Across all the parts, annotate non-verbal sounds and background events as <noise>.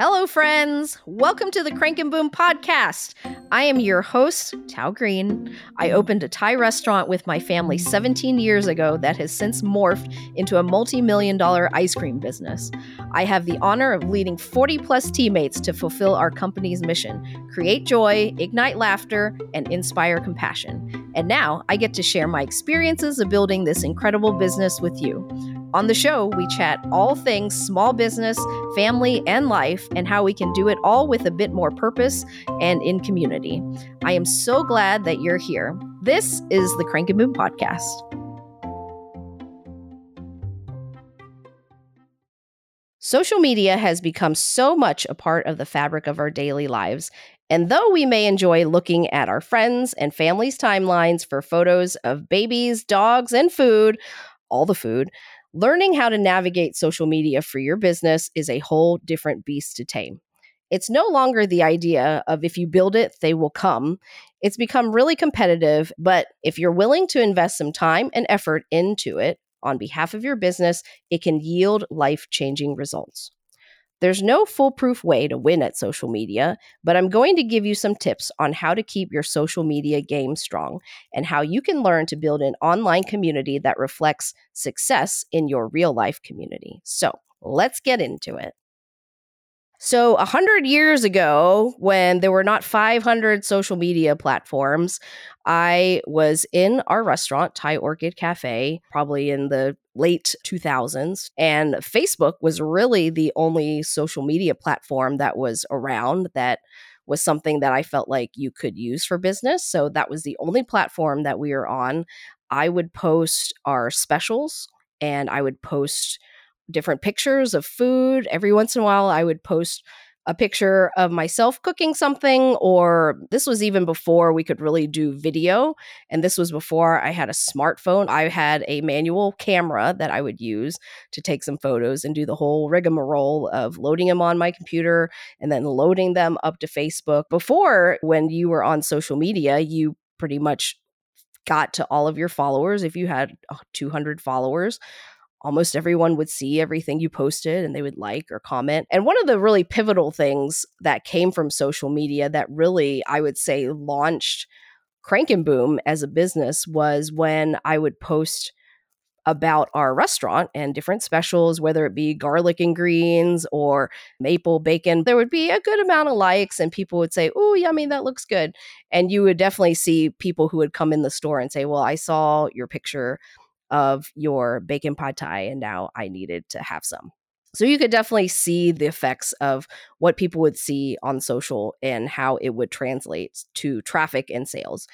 Hello, friends. Welcome to the Crank and Boom podcast. I am your host, Toa Green. I opened a Thai restaurant with my family 17 years ago that has since morphed into a multi million dollar ice cream business. I have the honor of leading 40 plus teammates to fulfill our company's mission create joy, ignite laughter, and inspire compassion. And now I get to share my experiences of building this incredible business with you. On the show, we chat all things small business, family, and life, and how we can do it all with a bit more purpose and in community. I am so glad that you're here. This is the Crank and Boom Podcast. Social media has become so much a part of the fabric of our daily lives. And though we may enjoy looking at our friends' and families' timelines for photos of babies, dogs, and food, all the food, Learning how to navigate social media for your business is a whole different beast to tame. It's no longer the idea of if you build it, they will come. It's become really competitive, but if you're willing to invest some time and effort into it on behalf of your business, it can yield life changing results. There's no foolproof way to win at social media, but I'm going to give you some tips on how to keep your social media game strong and how you can learn to build an online community that reflects success in your real life community. So let's get into it. So, a hundred years ago, when there were not 500 social media platforms, I was in our restaurant, Thai Orchid Cafe, probably in the late 2000s. And Facebook was really the only social media platform that was around that was something that I felt like you could use for business. So, that was the only platform that we were on. I would post our specials and I would post different pictures of food. Every once in a while, I would post a picture of myself cooking something, or this was even before we could really do video. And this was before I had a smartphone. I had a manual camera that I would use to take some photos and do the whole rigmarole of loading them on my computer and then loading them up to Facebook. Before, when you were on social media, you pretty much got to all of your followers if you had uh, 200 followers almost everyone would see everything you posted and they would like or comment. And one of the really pivotal things that came from social media that really, I would say, launched Crank and Boom as a business was when I would post about our restaurant and different specials, whether it be garlic and greens or maple bacon. There would be a good amount of likes, and people would say, Oh, yummy, that looks good. And you would definitely see people who would come in the store and say, Well, I saw your picture of your bacon pad thai and now I needed to have some. So you could definitely see the effects of what people would see on social and how it would translate to traffic and sales.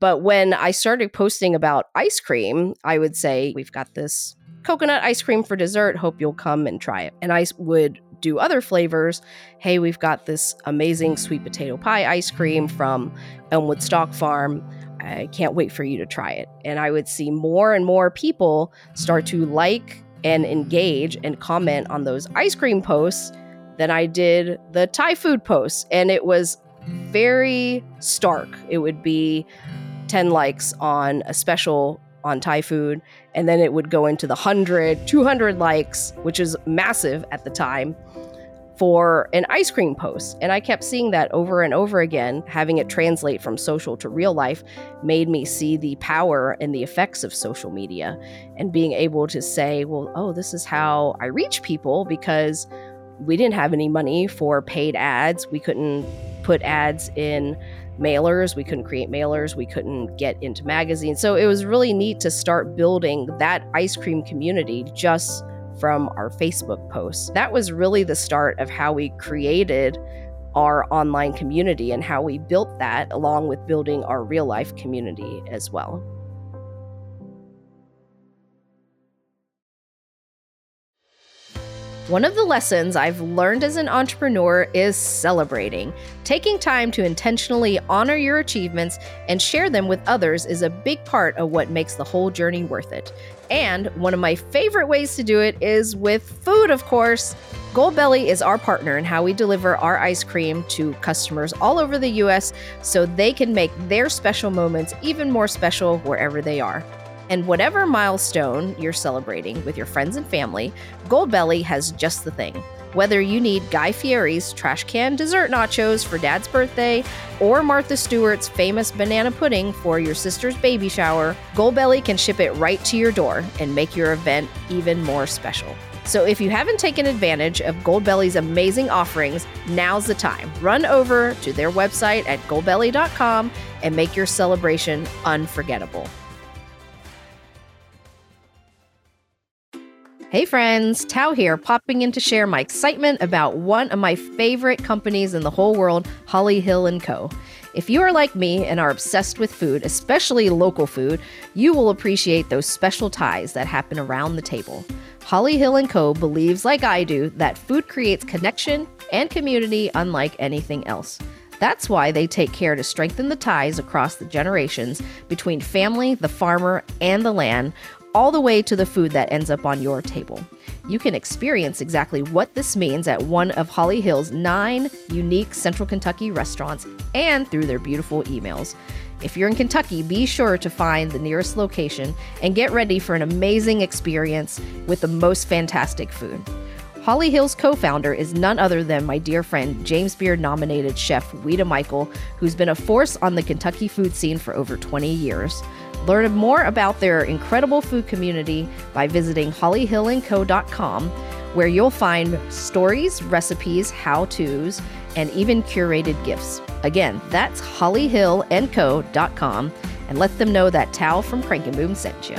But when I started posting about ice cream, I would say, We've got this coconut ice cream for dessert. Hope you'll come and try it. And I would do other flavors. Hey, we've got this amazing sweet potato pie ice cream from Elmwood Stock Farm. I can't wait for you to try it. And I would see more and more people start to like and engage and comment on those ice cream posts than I did the Thai food posts. And it was very stark. It would be 10 likes on a special on Thai food, and then it would go into the 100, 200 likes, which is massive at the time for an ice cream post. And I kept seeing that over and over again. Having it translate from social to real life made me see the power and the effects of social media and being able to say, well, oh, this is how I reach people because we didn't have any money for paid ads. We couldn't put ads in mailers. We couldn't create mailers. We couldn't get into magazines. So it was really neat to start building that ice cream community just from our Facebook posts. That was really the start of how we created our online community and how we built that along with building our real life community as well. One of the lessons I've learned as an entrepreneur is celebrating. Taking time to intentionally honor your achievements and share them with others is a big part of what makes the whole journey worth it. And one of my favorite ways to do it is with food, of course. Goldbelly is our partner in how we deliver our ice cream to customers all over the US so they can make their special moments even more special wherever they are. And whatever milestone you're celebrating with your friends and family, Goldbelly has just the thing. Whether you need Guy Fieri's trash can dessert nachos for dad's birthday or Martha Stewart's famous banana pudding for your sister's baby shower, Goldbelly can ship it right to your door and make your event even more special. So if you haven't taken advantage of Goldbelly's amazing offerings, now's the time. Run over to their website at goldbelly.com and make your celebration unforgettable. Hey friends, Toa here, popping in to share my excitement about one of my favorite companies in the whole world, Holly Hill & Co. If you are like me and are obsessed with food, especially local food, you will appreciate those special ties that happen around the table. Holly Hill & Co. believes, like I do, that food creates connection and community unlike anything else. That's why they take care to strengthen the ties across the generations between family, the farmer, and the land, all the way to the food that ends up on your table. You can experience exactly what this means at one of Holly Hill's nine unique Central Kentucky restaurants and through their beautiful emails. If you're in Kentucky, be sure to find the nearest location and get ready for an amazing experience with the most fantastic food. Holly Hill's co founder is none other than my dear friend, James Beard nominated chef Ouita Michel, who's been a force on the Kentucky food scene for over 20 years. Learn more about their incredible food community by visiting hollyhillandco.com, where you'll find stories, recipes, how to's, and even curated gifts. Again, that's hollyhillandco.com, and let them know that Toa from Crank and Boom sent you.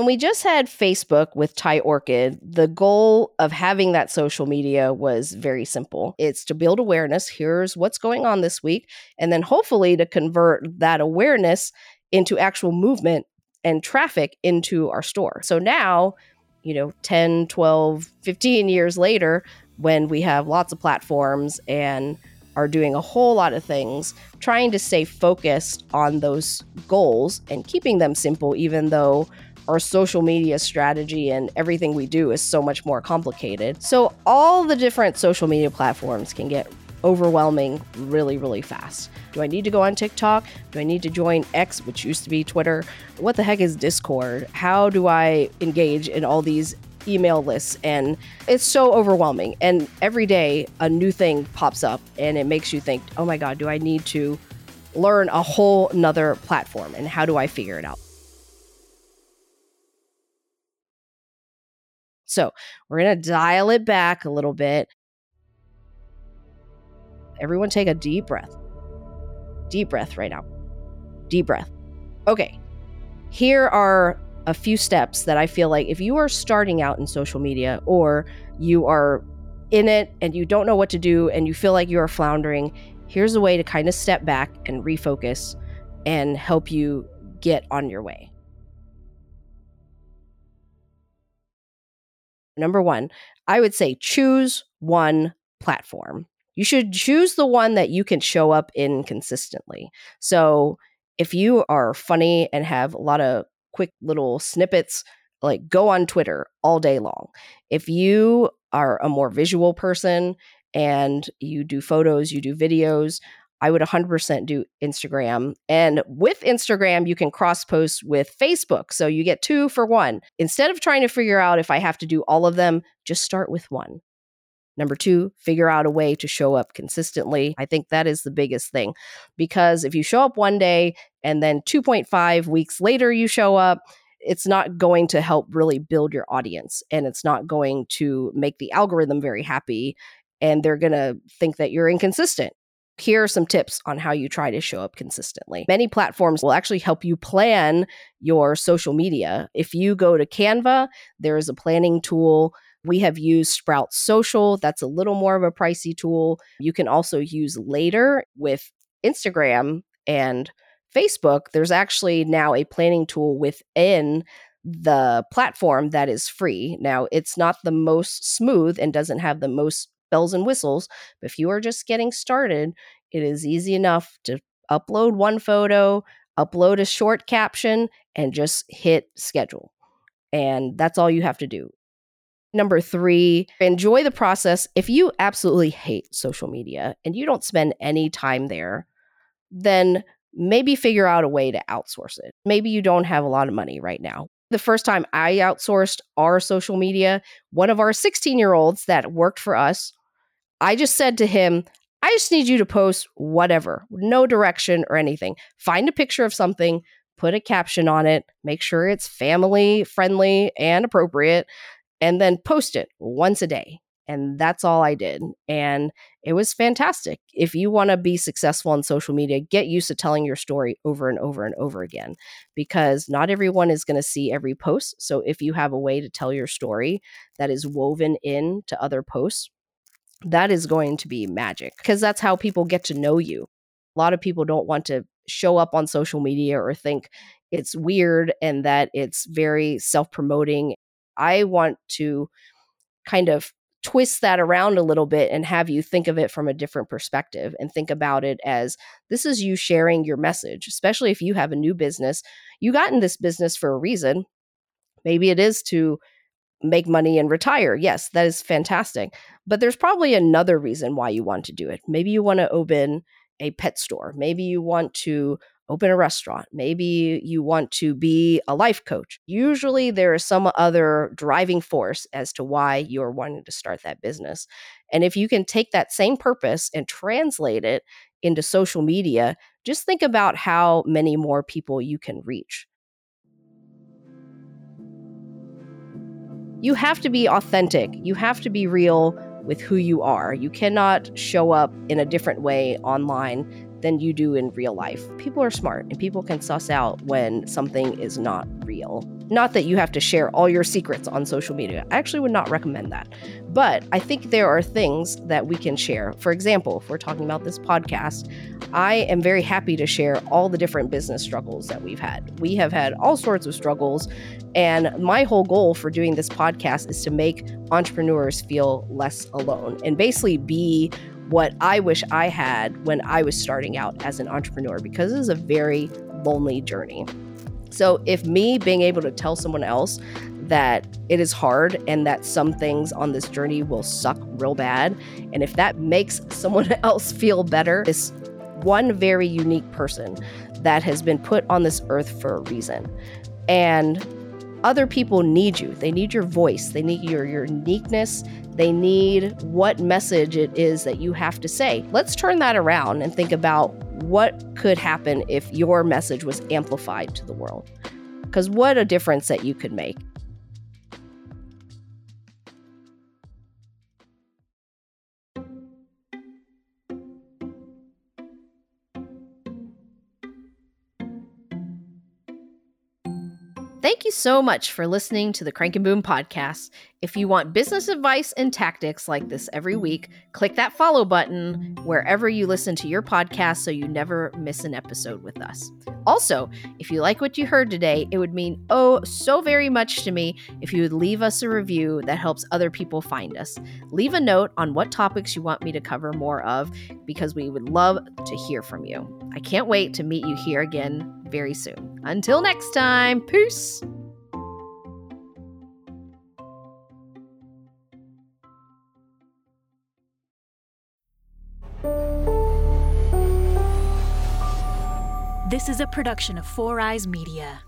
When we just had Facebook with Thai Orchid, the goal of having that social media was very simple. It's to build awareness. Here's what's going on this week. And then hopefully to convert that awareness into actual movement and traffic into our store. So now, you know, 10, 12, 15 years later, when we have lots of platforms and are doing a whole lot of things, trying to stay focused on those goals and keeping them simple, even though our social media strategy and everything we do is so much more complicated. So, all the different social media platforms can get overwhelming really, really fast. Do I need to go on TikTok? Do I need to join X, which used to be Twitter? What the heck is Discord? How do I engage in all these email lists? And it's so overwhelming. And every day a new thing pops up and it makes you think, oh my God, do I need to learn a whole nother platform? And how do I figure it out? So we're going to dial it back a little bit. Everyone take a deep breath. Deep breath right now. Deep breath. Okay. Here are a few steps that I feel like if you are starting out in social media or you are in it and you don't know what to do and you feel like you are floundering, here's a way to kind of step back and refocus and help you get on your way. Number one, I would say choose one platform. You should choose the one that you can show up in consistently. So if you are funny and have a lot of quick little snippets, like go on Twitter all day long. If you are a more visual person and you do photos, you do videos, I would 100% do Instagram. And with Instagram, you can cross post with Facebook. So you get two for one. Instead of trying to figure out if I have to do all of them, just start with one. Number two, figure out a way to show up consistently. I think that is the biggest thing because if you show up one day and then 2.5 weeks later you show up, it's not going to help really build your audience and it's not going to make the algorithm very happy. And they're going to think that you're inconsistent here are some tips on how you try to show up consistently. Many platforms will actually help you plan your social media. If you go to Canva, there is a planning tool. We have used Sprout Social, that's a little more of a pricey tool. You can also use Later with Instagram and Facebook. There's actually now a planning tool within the platform that is free. Now, it's not the most smooth and doesn't have the most bells and whistles. But if you are just getting started, it is easy enough to upload one photo, upload a short caption, and just hit schedule. And that's all you have to do. Number three, enjoy the process. If you absolutely hate social media and you don't spend any time there, then maybe figure out a way to outsource it. Maybe you don't have a lot of money right now. The first time I outsourced our social media, one of our 16 year olds that worked for us, I just said to him, I just need you to post whatever, no direction or anything. Find a picture of something, put a caption on it, make sure it's family friendly and appropriate, and then post it once a day. And that's all I did. And it was fantastic. If you want to be successful on social media, get used to telling your story over and over and over again because not everyone is going to see every post. So if you have a way to tell your story that is woven in to other posts, that is going to be magic because that's how people get to know you. A lot of people don't want to show up on social media or think it's weird and that it's very self promoting. I want to kind of twist that around a little bit and have you think of it from a different perspective and think about it as this is you sharing your message, especially if you have a new business. You got in this business for a reason. Maybe it is to make money and retire. Yes, that is fantastic. But there's probably another reason why you want to do it. Maybe you want to open a pet store. Maybe you want to open a restaurant. Maybe you want to be a life coach. Usually there is some other driving force as to why you're wanting to start that business. And if you can take that same purpose and translate it into social media, just think about how many more people you can reach. You have to be authentic. You have to be real with who you are. You cannot show up in a different way online than you do in real life. People are smart and people can suss out when something is not real. Not that you have to share all your secrets on social media. I actually would not recommend that. But I think there are things that we can share. For example, if we're talking about this podcast, I am very happy to share all the different business struggles that we've had. We have had all sorts of struggles. And my whole goal for doing this podcast is to make entrepreneurs feel less alone and basically be what I wish I had when I was starting out as an entrepreneur because it is a very lonely journey. So, if me being able to tell someone else that it is hard and that some things on this journey will suck real bad, and if that makes <laughs> someone else feel better, this one very unique person that has been put on this earth for a reason. And other people need you. They need your voice. They need your, your uniqueness. They need what message it is that you have to say. Let's turn that around and think about what could happen if your message was amplified to the world. Because what a difference that you could make. Thank you so much for listening to the Crank and Boom podcast. If you want business advice and tactics like this every week, click that follow button wherever you listen to your podcast so you never miss an episode with us. Also, if you like what you heard today, it would mean oh so very much to me if you would leave us a review that helps other people find us. Leave a note on what topics you want me to cover more of because we would love to hear from you. I can't wait to meet you here again very soon. Until next time, peace. This is a production of Four Eyes Media.